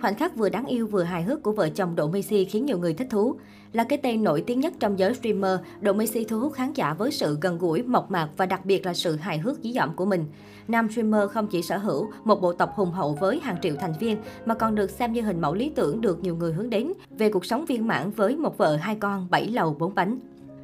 Khoảnh khắc vừa đáng yêu vừa hài hước của vợ chồng Độ Messi khiến nhiều người thích thú. Là cái tên nổi tiếng nhất trong giới streamer, Độ Messi thu hút khán giả với sự gần gũi, mộc mạc và đặc biệt là sự hài hước dí dỏm của mình. Nam streamer không chỉ sở hữu một bộ tộc hùng hậu với hàng triệu thành viên mà còn được xem như hình mẫu lý tưởng được nhiều người hướng đến về cuộc sống viên mãn với một vợ hai con, bảy lầu bốn bánh.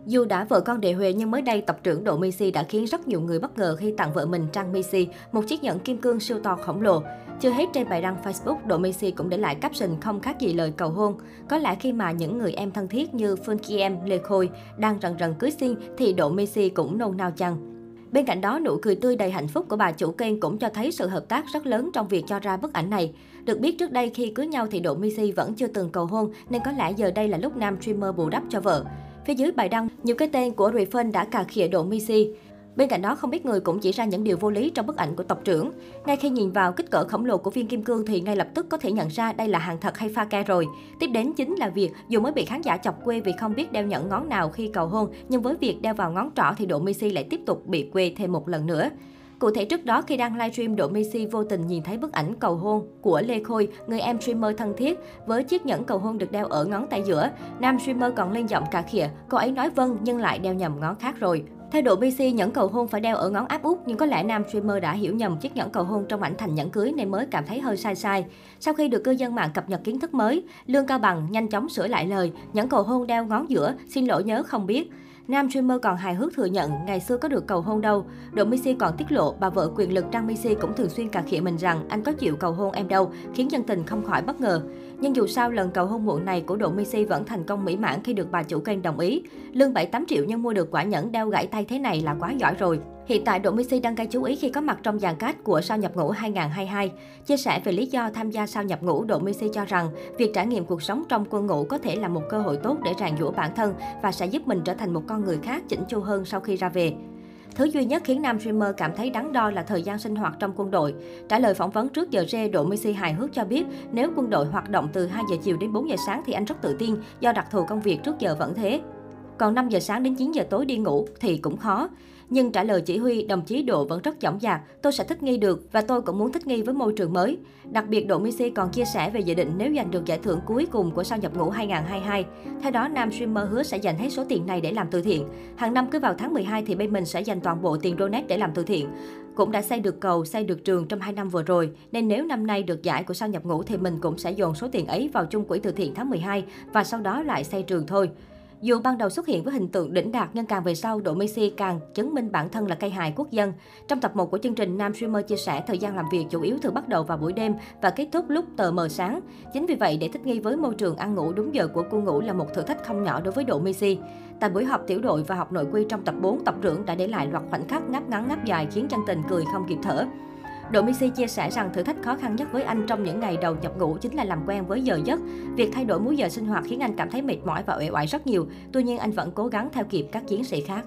Dù đã vợ con đệ Huệ nhưng mới đây tập trưởng Độ Messi đã khiến rất nhiều người bất ngờ khi tặng vợ mình Trang Messi một chiếc nhẫn kim cương siêu to khổng lồ. Chưa hết trên bài đăng Facebook, Độ Messi cũng để lại caption không khác gì lời cầu hôn. Có lẽ khi mà những người em thân thiết như Phương Kiem, Lê Khôi đang rần rần cưới xin thì Độ Messi cũng nôn nao chăng. Bên cạnh đó, nụ cười tươi đầy hạnh phúc của bà chủ kênh cũng cho thấy sự hợp tác rất lớn trong việc cho ra bức ảnh này. Được biết trước đây khi cưới nhau thì Độ Messi vẫn chưa từng cầu hôn nên có lẽ giờ đây là lúc nam streamer bù đắp cho vợ. Phía dưới bài đăng, nhiều cái tên của Refund đã cà khịa độ Missy. Bên cạnh đó, không biết người cũng chỉ ra những điều vô lý trong bức ảnh của tộc trưởng. Ngay khi nhìn vào kích cỡ khổng lồ của viên kim cương thì ngay lập tức có thể nhận ra đây là hàng thật hay pha ke rồi. Tiếp đến chính là việc dù mới bị khán giả chọc quê vì không biết đeo nhẫn ngón nào khi cầu hôn, nhưng với việc đeo vào ngón trỏ thì độ Missy lại tiếp tục bị quê thêm một lần nữa. Cụ thể trước đó khi đang livestream, Độ Messi vô tình nhìn thấy bức ảnh cầu hôn của Lê Khôi, người em streamer thân thiết, với chiếc nhẫn cầu hôn được đeo ở ngón tay giữa. Nam streamer còn lên giọng cà khịa, cô ấy nói vâng nhưng lại đeo nhầm ngón khác rồi. Theo độ BC, nhẫn cầu hôn phải đeo ở ngón áp út, nhưng có lẽ nam streamer đã hiểu nhầm chiếc nhẫn cầu hôn trong ảnh thành nhẫn cưới nên mới cảm thấy hơi sai sai. Sau khi được cư dân mạng cập nhật kiến thức mới, Lương Cao Bằng nhanh chóng sửa lại lời, nhẫn cầu hôn đeo ngón giữa, xin lỗi nhớ không biết. Nam streamer còn hài hước thừa nhận ngày xưa có được cầu hôn đâu. Độ Missy còn tiết lộ bà vợ quyền lực Trang Missy cũng thường xuyên cà khịa mình rằng anh có chịu cầu hôn em đâu, khiến dân tình không khỏi bất ngờ. Nhưng dù sao, lần cầu hôn muộn này của Độ Messi vẫn thành công mỹ mãn khi được bà chủ kênh đồng ý. Lương 7-8 triệu nhưng mua được quả nhẫn đeo gãy tay thế này là quá giỏi rồi. Hiện tại, Độ Messi đang gây chú ý khi có mặt trong dàn cát của sao nhập ngũ 2022. Chia sẻ về lý do tham gia sao nhập ngũ, Độ Messi cho rằng việc trải nghiệm cuộc sống trong quân ngũ có thể là một cơ hội tốt để rèn giũa bản thân và sẽ giúp mình trở thành một con người khác chỉnh chu hơn sau khi ra về. Thứ duy nhất khiến nam streamer cảm thấy đắn đo là thời gian sinh hoạt trong quân đội. Trả lời phỏng vấn trước giờ rê, Độ Messi hài hước cho biết nếu quân đội hoạt động từ 2 giờ chiều đến 4 giờ sáng thì anh rất tự tin do đặc thù công việc trước giờ vẫn thế. Còn 5 giờ sáng đến 9 giờ tối đi ngủ thì cũng khó. Nhưng trả lời chỉ huy, đồng chí Độ vẫn rất dõng dạc, tôi sẽ thích nghi được và tôi cũng muốn thích nghi với môi trường mới. Đặc biệt Độ Messi còn chia sẻ về dự định nếu giành được giải thưởng cuối cùng của sao nhập ngũ 2022. Theo đó, nam streamer hứa sẽ dành hết số tiền này để làm từ thiện. Hàng năm cứ vào tháng 12 thì bên mình sẽ dành toàn bộ tiền donate để làm từ thiện. Cũng đã xây được cầu, xây được trường trong 2 năm vừa rồi, nên nếu năm nay được giải của sao nhập ngũ thì mình cũng sẽ dồn số tiền ấy vào chung quỹ từ thiện tháng 12 và sau đó lại xây trường thôi. Dù ban đầu xuất hiện với hình tượng đỉnh đạt nhưng càng về sau, Độ Messi càng chứng minh bản thân là cây hài quốc dân. Trong tập 1 của chương trình, nam streamer chia sẻ thời gian làm việc chủ yếu thường bắt đầu vào buổi đêm và kết thúc lúc tờ mờ sáng. Chính vì vậy, để thích nghi với môi trường ăn ngủ đúng giờ của cô ngủ là một thử thách không nhỏ đối với Độ Messi. Tại buổi họp tiểu đội và học nội quy trong tập 4, tập trưởng đã để lại loạt khoảnh khắc ngáp ngắn ngáp dài khiến chân tình cười không kịp thở. Độ Messi chia sẻ rằng thử thách khó khăn nhất với anh trong những ngày đầu nhập ngũ chính là làm quen với giờ giấc. Việc thay đổi múi giờ sinh hoạt khiến anh cảm thấy mệt mỏi và uể oải rất nhiều. Tuy nhiên, anh vẫn cố gắng theo kịp các chiến sĩ khác.